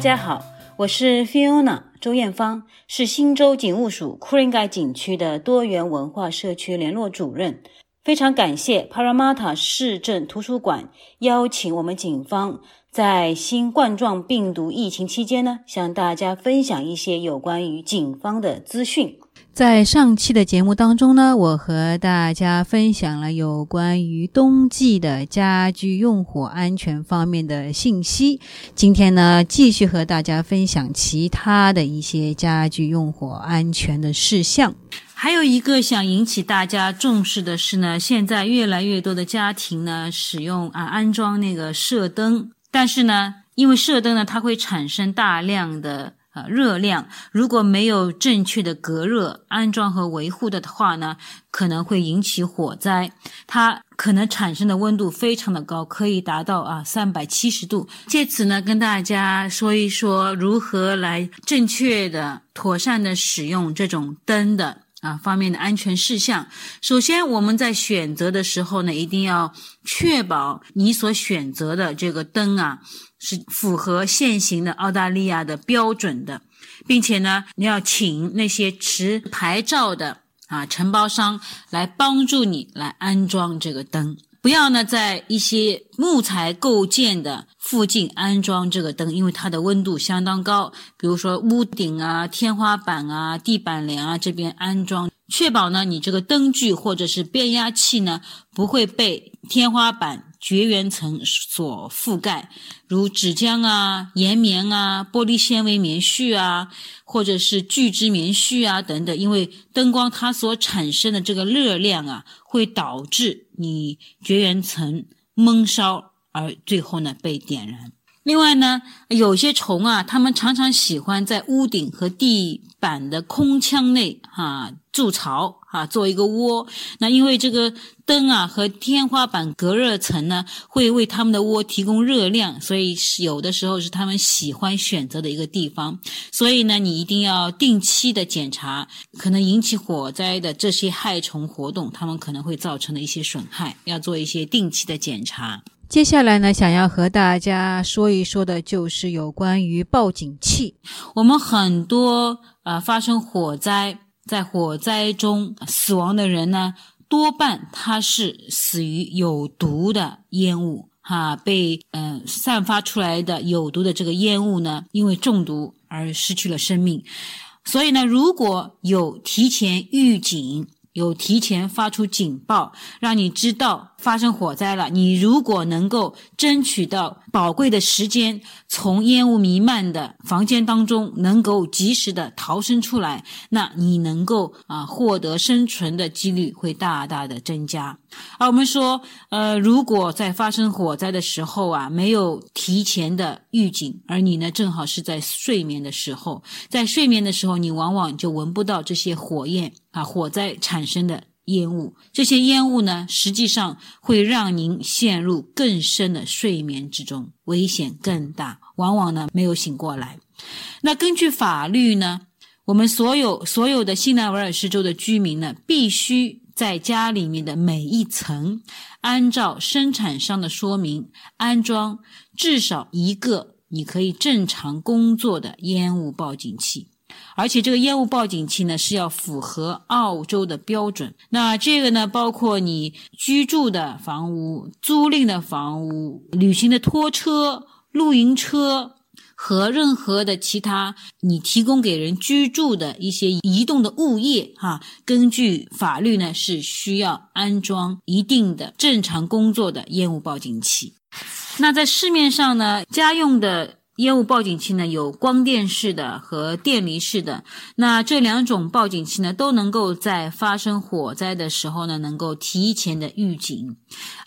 大家好，我是 Fiona 周艳芳，是新州警务署 k u r i n g a 景区的多元文化社区联络主任。非常感谢 Parramatta 市政图书馆邀请我们警方在新冠状病毒疫情期间呢，向大家分享一些有关于警方的资讯。在上期的节目当中呢，我和大家分享了有关于冬季的家居用火安全方面的信息。今天呢，继续和大家分享其他的一些家居用火安全的事项。还有一个想引起大家重视的是呢，现在越来越多的家庭呢，使用啊安装那个射灯，但是呢，因为射灯呢，它会产生大量的。啊，热量如果没有正确的隔热、安装和维护的话呢，可能会引起火灾。它可能产生的温度非常的高，可以达到啊三百七十度。借此呢，跟大家说一说如何来正确的、妥善的使用这种灯的啊方面的安全事项。首先，我们在选择的时候呢，一定要确保你所选择的这个灯啊。是符合现行的澳大利亚的标准的，并且呢，你要请那些持牌照的啊承包商来帮助你来安装这个灯，不要呢在一些木材构件的附近安装这个灯，因为它的温度相当高。比如说屋顶啊、天花板啊、地板梁啊这边安装，确保呢你这个灯具或者是变压器呢不会被天花板。绝缘层所覆盖，如纸浆啊、岩棉啊、玻璃纤维棉絮啊，或者是聚酯棉絮啊等等。因为灯光它所产生的这个热量啊，会导致你绝缘层闷烧，而最后呢被点燃。另外呢，有些虫啊，它们常常喜欢在屋顶和地板的空腔内啊筑巢啊，做一个窝。那因为这个灯啊和天花板隔热层呢，会为它们的窝提供热量，所以有的时候是它们喜欢选择的一个地方。所以呢，你一定要定期的检查可能引起火灾的这些害虫活动，它们可能会造成的一些损害，要做一些定期的检查。接下来呢，想要和大家说一说的，就是有关于报警器。我们很多呃发生火灾，在火灾中死亡的人呢，多半他是死于有毒的烟雾，哈，被嗯散发出来的有毒的这个烟雾呢，因为中毒而失去了生命。所以呢，如果有提前预警。有提前发出警报，让你知道发生火灾了。你如果能够争取到宝贵的时间，从烟雾弥漫的房间当中能够及时的逃生出来，那你能够啊获得生存的几率会大大的增加。而我们说，呃，如果在发生火灾的时候啊，没有提前的预警，而你呢正好是在睡眠的时候，在睡眠的时候，你往往就闻不到这些火焰啊，火灾产生的烟雾。这些烟雾呢，实际上会让您陷入更深的睡眠之中，危险更大，往往呢没有醒过来。那根据法律呢，我们所有所有的新南威尔士州的居民呢，必须。在家里面的每一层，按照生产商的说明安装至少一个你可以正常工作的烟雾报警器，而且这个烟雾报警器呢是要符合澳洲的标准。那这个呢包括你居住的房屋、租赁的房屋、旅行的拖车、露营车。和任何的其他你提供给人居住的一些移动的物业，哈，根据法律呢是需要安装一定的正常工作的烟雾报警器。那在市面上呢，家用的。烟雾报警器呢，有光电式的和电离式的。那这两种报警器呢，都能够在发生火灾的时候呢，能够提前的预警。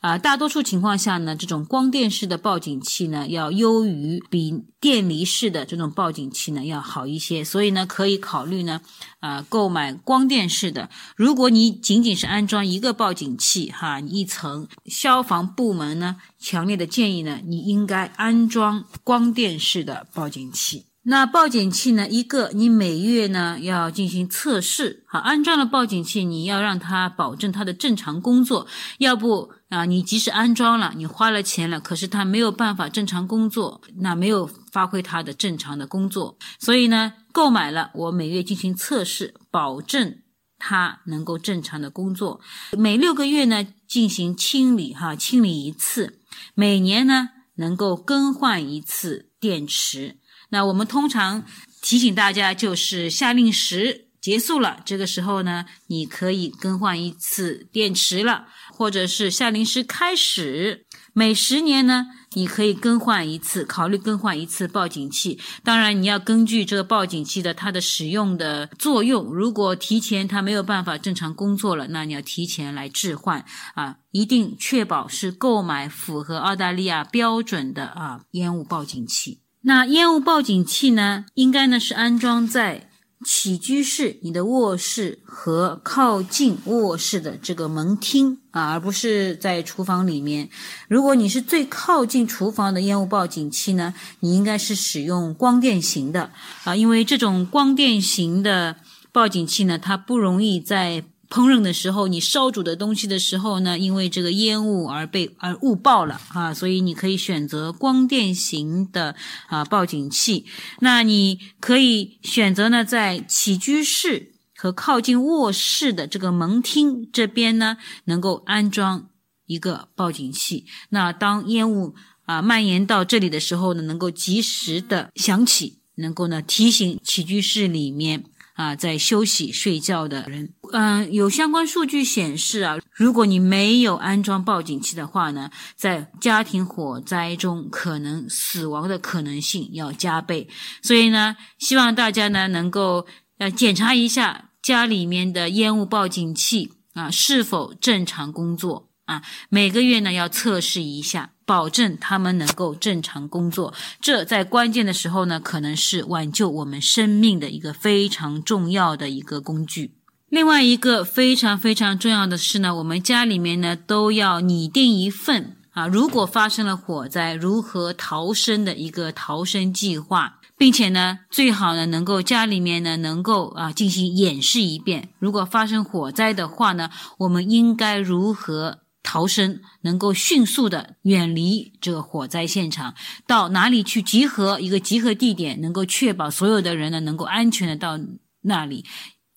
啊，大多数情况下呢，这种光电式的报警器呢，要优于比电离式的这种报警器呢要好一些。所以呢，可以考虑呢，啊，购买光电式的。如果你仅仅是安装一个报警器，哈，一层，消防部门呢，强烈的建议呢，你应该安装光电。式的报警器。那报警器呢？一个，你每月呢要进行测试，好，安装了报警器，你要让它保证它的正常工作，要不啊，你即使安装了，你花了钱了，可是它没有办法正常工作，那没有发挥它的正常的工作，所以呢，购买了，我每月进行测试，保证它能够正常的工作，每六个月呢进行清理，哈，清理一次，每年呢能够更换一次电池。那我们通常提醒大家，就是夏令时结束了，这个时候呢，你可以更换一次电池了，或者是夏令时开始，每十年呢，你可以更换一次，考虑更换一次报警器。当然，你要根据这个报警器的它的使用的作用，如果提前它没有办法正常工作了，那你要提前来置换啊，一定确保是购买符合澳大利亚标准的啊烟雾报警器。那烟雾报警器呢？应该呢是安装在起居室、你的卧室和靠近卧室的这个门厅啊，而不是在厨房里面。如果你是最靠近厨房的烟雾报警器呢，你应该是使用光电型的啊，因为这种光电型的报警器呢，它不容易在。烹饪的时候，你烧煮的东西的时候呢，因为这个烟雾而被而误报了啊，所以你可以选择光电型的啊报警器。那你可以选择呢，在起居室和靠近卧室的这个门厅这边呢，能够安装一个报警器。那当烟雾啊蔓延到这里的时候呢，能够及时的响起，能够呢提醒起居室里面。啊，在休息睡觉的人，嗯，有相关数据显示啊，如果你没有安装报警器的话呢，在家庭火灾中可能死亡的可能性要加倍。所以呢，希望大家呢能够呃检查一下家里面的烟雾报警器啊是否正常工作啊，每个月呢要测试一下。保证他们能够正常工作，这在关键的时候呢，可能是挽救我们生命的一个非常重要的一个工具。另外一个非常非常重要的是呢，我们家里面呢都要拟定一份啊，如果发生了火灾，如何逃生的一个逃生计划，并且呢，最好呢能够家里面呢能够啊进行演示一遍，如果发生火灾的话呢，我们应该如何？逃生能够迅速的远离这个火灾现场，到哪里去集合？一个集合地点能够确保所有的人呢能够安全的到那里，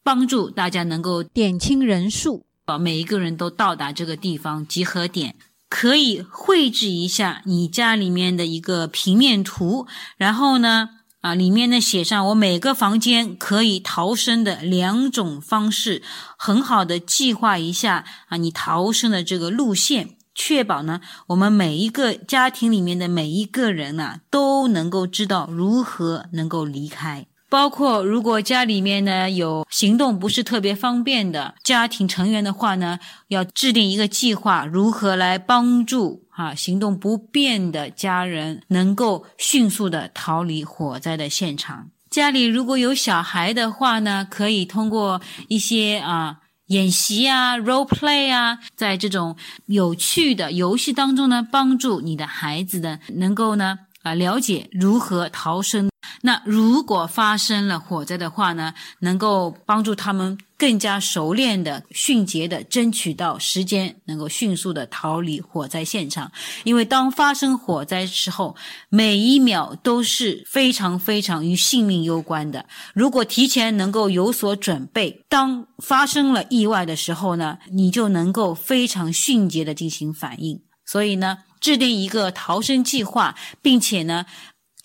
帮助大家能够点清人数，把每一个人都到达这个地方集合点。可以绘制一下你家里面的一个平面图，然后呢？啊，里面呢写上我每个房间可以逃生的两种方式，很好的计划一下啊，你逃生的这个路线，确保呢我们每一个家庭里面的每一个人呢都能够知道如何能够离开。包括如果家里面呢有行动不是特别方便的家庭成员的话呢，要制定一个计划，如何来帮助啊行动不便的家人能够迅速的逃离火灾的现场。家里如果有小孩的话呢，可以通过一些啊演习啊 role play 啊，在这种有趣的游戏当中呢，帮助你的孩子呢能够呢啊了解如何逃生。那如果发生了火灾的话呢，能够帮助他们更加熟练的、迅捷的争取到时间，能够迅速的逃离火灾现场。因为当发生火灾时候，每一秒都是非常非常与性命攸关的。如果提前能够有所准备，当发生了意外的时候呢，你就能够非常迅捷的进行反应。所以呢，制定一个逃生计划，并且呢。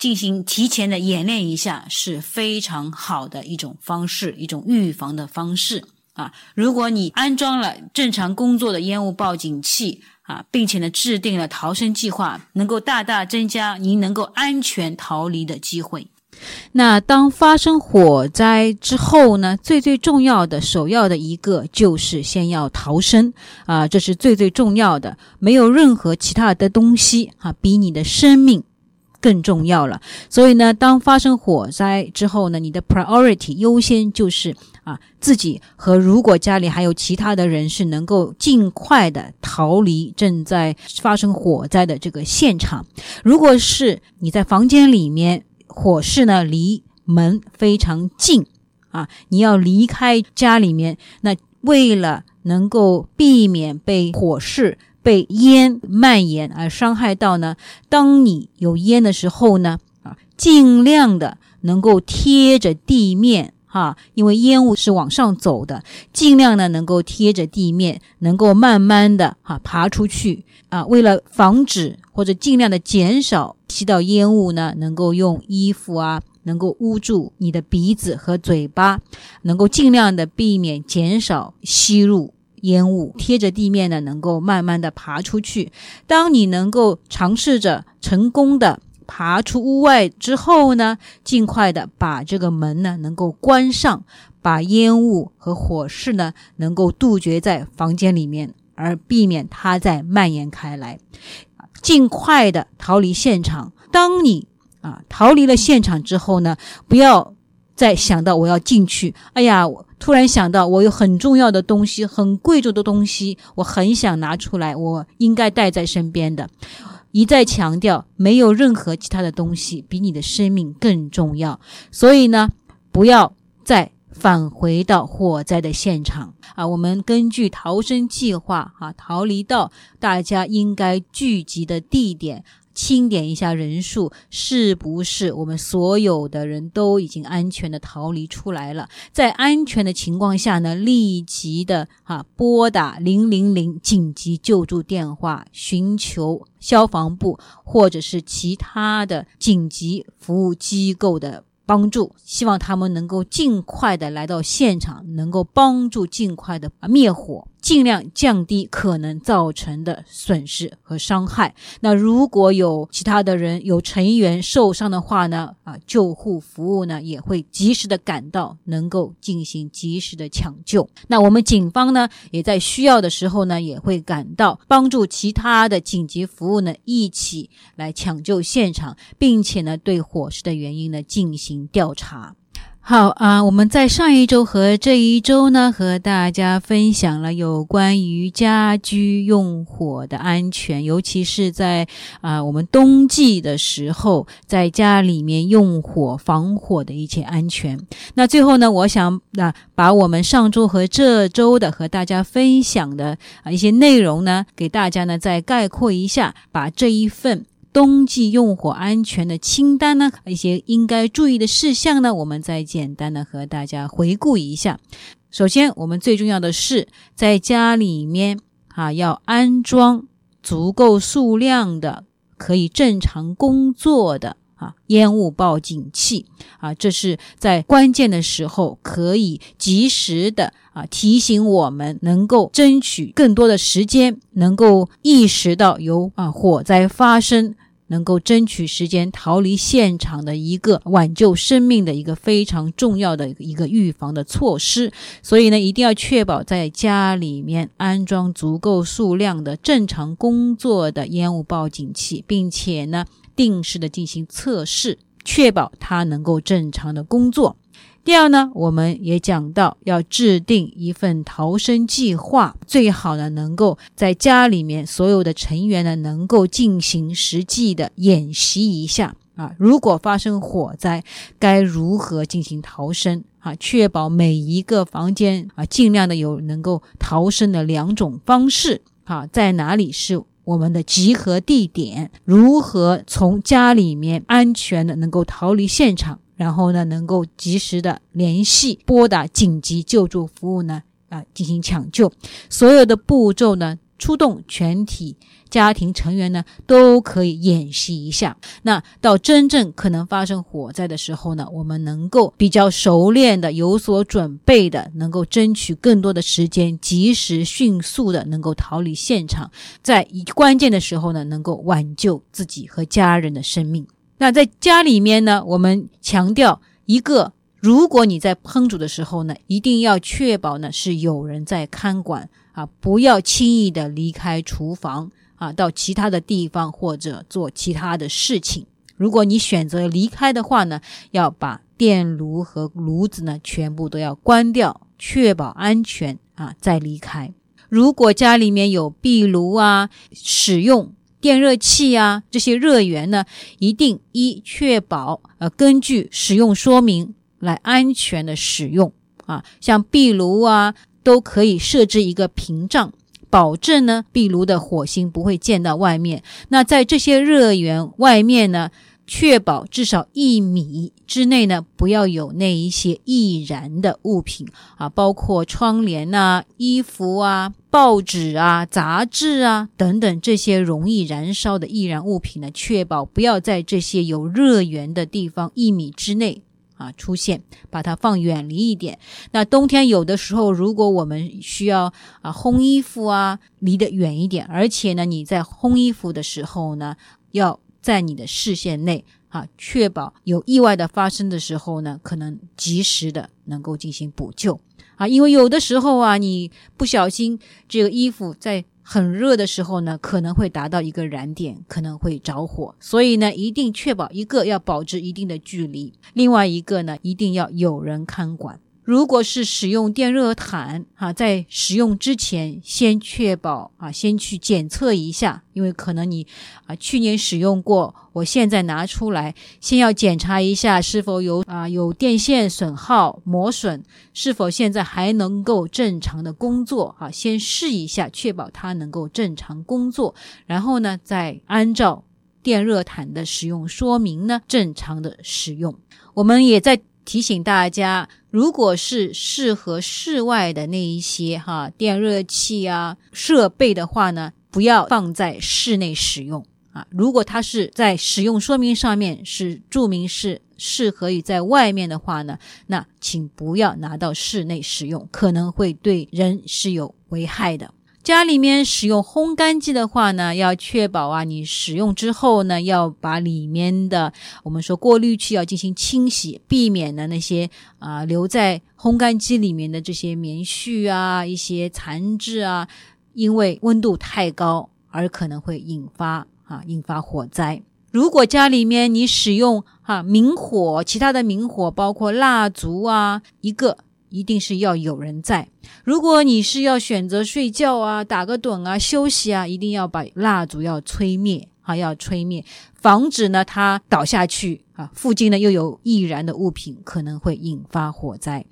进行提前的演练一下是非常好的一种方式，一种预防的方式啊！如果你安装了正常工作的烟雾报警器啊，并且呢制定了逃生计划，能够大大增加您能够安全逃离的机会。那当发生火灾之后呢？最最重要的、首要的一个就是先要逃生啊，这是最最重要的，没有任何其他的东西啊，比你的生命。更重要了，所以呢，当发生火灾之后呢，你的 priority 优先就是啊，自己和如果家里还有其他的人是能够尽快的逃离正在发生火灾的这个现场。如果是你在房间里面。火势呢离门非常近啊，你要离开家里面。那为了能够避免被火势、被烟蔓延而伤害到呢，当你有烟的时候呢，啊，尽量的能够贴着地面。哈，因为烟雾是往上走的，尽量呢能够贴着地面，能够慢慢的哈爬出去啊。为了防止或者尽量的减少吸到烟雾呢，能够用衣服啊，能够捂住你的鼻子和嘴巴，能够尽量的避免减少吸入烟雾，贴着地面呢，能够慢慢的爬出去。当你能够尝试着成功的。爬出屋外之后呢，尽快的把这个门呢能够关上，把烟雾和火势呢能够杜绝在房间里面，而避免它再蔓延开来。尽快的逃离现场。当你啊逃离了现场之后呢，不要再想到我要进去。哎呀，我突然想到我有很重要的东西，很贵重的东西，我很想拿出来，我应该带在身边的。一再强调，没有任何其他的东西比你的生命更重要。所以呢，不要再返回到火灾的现场啊！我们根据逃生计划啊，逃离到大家应该聚集的地点。清点一下人数，是不是我们所有的人都已经安全的逃离出来了？在安全的情况下呢，立即的啊拨打零零零紧急救助电话，寻求消防部或者是其他的紧急服务机构的。帮助，希望他们能够尽快的来到现场，能够帮助尽快的灭火，尽量降低可能造成的损失和伤害。那如果有其他的人有成员受伤的话呢？啊，救护服务呢也会及时的赶到，能够进行及时的抢救。那我们警方呢也在需要的时候呢也会赶到，帮助其他的紧急服务呢一起来抢救现场，并且呢对火势的原因呢进行。调查好啊！我们在上一周和这一周呢，和大家分享了有关于家居用火的安全，尤其是在啊我们冬季的时候，在家里面用火防火的一些安全。那最后呢，我想啊把我们上周和这周的和大家分享的啊一些内容呢，给大家呢再概括一下，把这一份。冬季用火安全的清单呢，一些应该注意的事项呢，我们再简单的和大家回顾一下。首先，我们最重要的是在家里面啊，要安装足够数量的可以正常工作的啊烟雾报警器啊，这是在关键的时候可以及时的啊提醒我们，能够争取更多的时间，能够意识到有啊火灾发生。能够争取时间逃离现场的一个挽救生命的一个非常重要的一个预防的措施，所以呢，一定要确保在家里面安装足够数量的正常工作的烟雾报警器，并且呢，定时的进行测试，确保它能够正常的工作。第二呢，我们也讲到要制定一份逃生计划，最好呢能够在家里面所有的成员呢能够进行实际的演习一下啊。如果发生火灾，该如何进行逃生啊？确保每一个房间啊尽量的有能够逃生的两种方式啊，在哪里是我们的集合地点？如何从家里面安全的能够逃离现场？然后呢，能够及时的联系、拨打紧急救助服务呢，啊，进行抢救。所有的步骤呢，出动全体家庭成员呢，都可以演习一下。那到真正可能发生火灾的时候呢，我们能够比较熟练的、有所准备的，能够争取更多的时间，及时、迅速的能够逃离现场，在关键的时候呢，能够挽救自己和家人的生命。那在家里面呢，我们强调一个：如果你在烹煮的时候呢，一定要确保呢是有人在看管啊，不要轻易的离开厨房啊，到其他的地方或者做其他的事情。如果你选择离开的话呢，要把电炉和炉子呢全部都要关掉，确保安全啊，再离开。如果家里面有壁炉啊，使用。电热器啊这些热源呢，一定一确保呃根据使用说明来安全的使用啊，像壁炉啊都可以设置一个屏障。保证呢，壁炉的火星不会溅到外面。那在这些热源外面呢，确保至少一米之内呢，不要有那一些易燃的物品啊，包括窗帘呐、衣服啊、报纸啊、杂志啊等等这些容易燃烧的易燃物品呢，确保不要在这些有热源的地方一米之内。啊，出现，把它放远离一点。那冬天有的时候，如果我们需要啊烘衣服啊，离得远一点。而且呢，你在烘衣服的时候呢，要在你的视线内啊，确保有意外的发生的时候呢，可能及时的能够进行补救啊。因为有的时候啊，你不小心这个衣服在。很热的时候呢，可能会达到一个燃点，可能会着火，所以呢，一定确保一个要保持一定的距离，另外一个呢，一定要有人看管。如果是使用电热毯啊，在使用之前先确保啊，先去检测一下，因为可能你啊去年使用过，我现在拿出来，先要检查一下是否有啊有电线损耗磨损，是否现在还能够正常的工作啊，先试一下，确保它能够正常工作，然后呢，再按照电热毯的使用说明呢，正常的使用。我们也在。提醒大家，如果是适合室外的那一些哈电热器啊设备的话呢，不要放在室内使用啊。如果它是在使用说明上面是注明是适合于在外面的话呢，那请不要拿到室内使用，可能会对人是有危害的。家里面使用烘干机的话呢，要确保啊，你使用之后呢，要把里面的我们说过滤器要进行清洗，避免呢那些啊留在烘干机里面的这些棉絮啊、一些残质啊，因为温度太高而可能会引发啊引发火灾。如果家里面你使用哈明火，其他的明火包括蜡烛啊，一个。一定是要有人在。如果你是要选择睡觉啊、打个盹啊、休息啊，一定要把蜡烛要吹灭啊，要吹灭，防止呢它倒下去啊。附近呢又有易燃的物品，可能会引发火灾。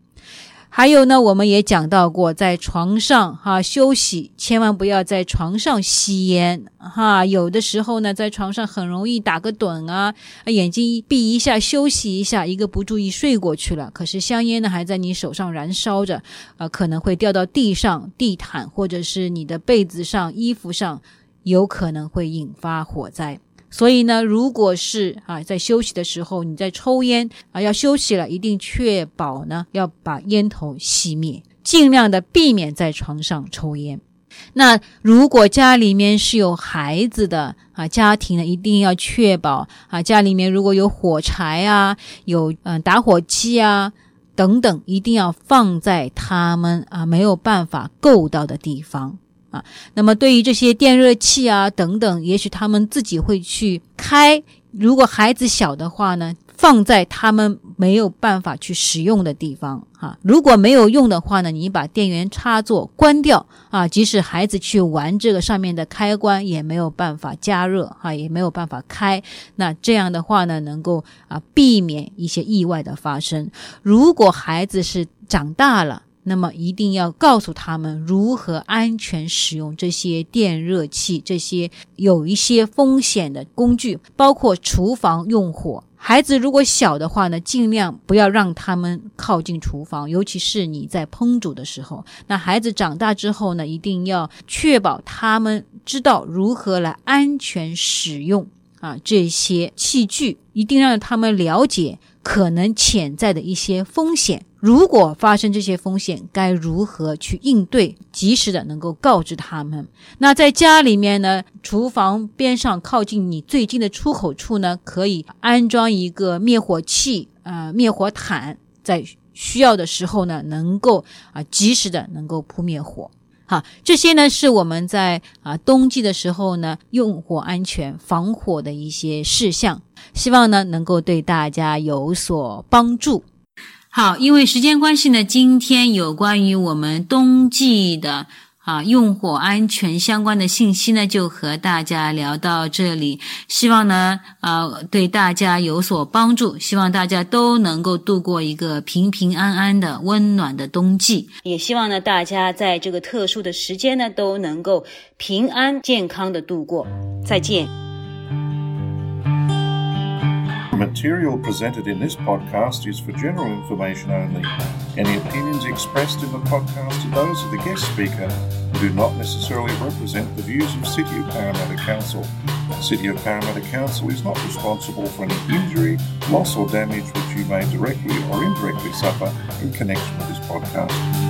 还有呢，我们也讲到过，在床上哈休息，千万不要在床上吸烟哈。有的时候呢，在床上很容易打个盹啊，眼睛闭一下休息一下，一个不注意睡过去了。可是香烟呢还在你手上燃烧着，啊，可能会掉到地上、地毯或者是你的被子上、衣服上，有可能会引发火灾。所以呢，如果是啊，在休息的时候你在抽烟啊，要休息了，一定确保呢要把烟头熄灭，尽量的避免在床上抽烟。那如果家里面是有孩子的啊，家庭呢一定要确保啊，家里面如果有火柴啊，有嗯打火机啊等等，一定要放在他们啊没有办法够到的地方。啊，那么对于这些电热器啊等等，也许他们自己会去开。如果孩子小的话呢，放在他们没有办法去使用的地方。哈，如果没有用的话呢，你把电源插座关掉啊，即使孩子去玩这个上面的开关，也没有办法加热哈，也没有办法开。那这样的话呢，能够啊避免一些意外的发生。如果孩子是长大了。那么一定要告诉他们如何安全使用这些电热器，这些有一些风险的工具，包括厨房用火。孩子如果小的话呢，尽量不要让他们靠近厨房，尤其是你在烹煮的时候。那孩子长大之后呢，一定要确保他们知道如何来安全使用啊这些器具，一定让他们了解。可能潜在的一些风险，如果发生这些风险，该如何去应对？及时的能够告知他们。那在家里面呢，厨房边上靠近你最近的出口处呢，可以安装一个灭火器，呃，灭火毯，在需要的时候呢，能够啊及时的能够扑灭火。好，这些呢是我们在啊冬季的时候呢用火安全防火的一些事项，希望呢能够对大家有所帮助。好，因为时间关系呢，今天有关于我们冬季的啊，用火安全相关的信息呢，就和大家聊到这里。希望呢，啊，对大家有所帮助。希望大家都能够度过一个平平安安的温暖的冬季。也希望呢，大家在这个特殊的时间呢，都能够平安健康的度过。再见。Material presented in this podcast is for general information only. Any opinions expressed in the podcast are those of the guest speaker and do not necessarily represent the views of City of Parramatta Council. City of Parramatta Council is not responsible for any injury, loss or damage which you may directly or indirectly suffer in connection with this podcast.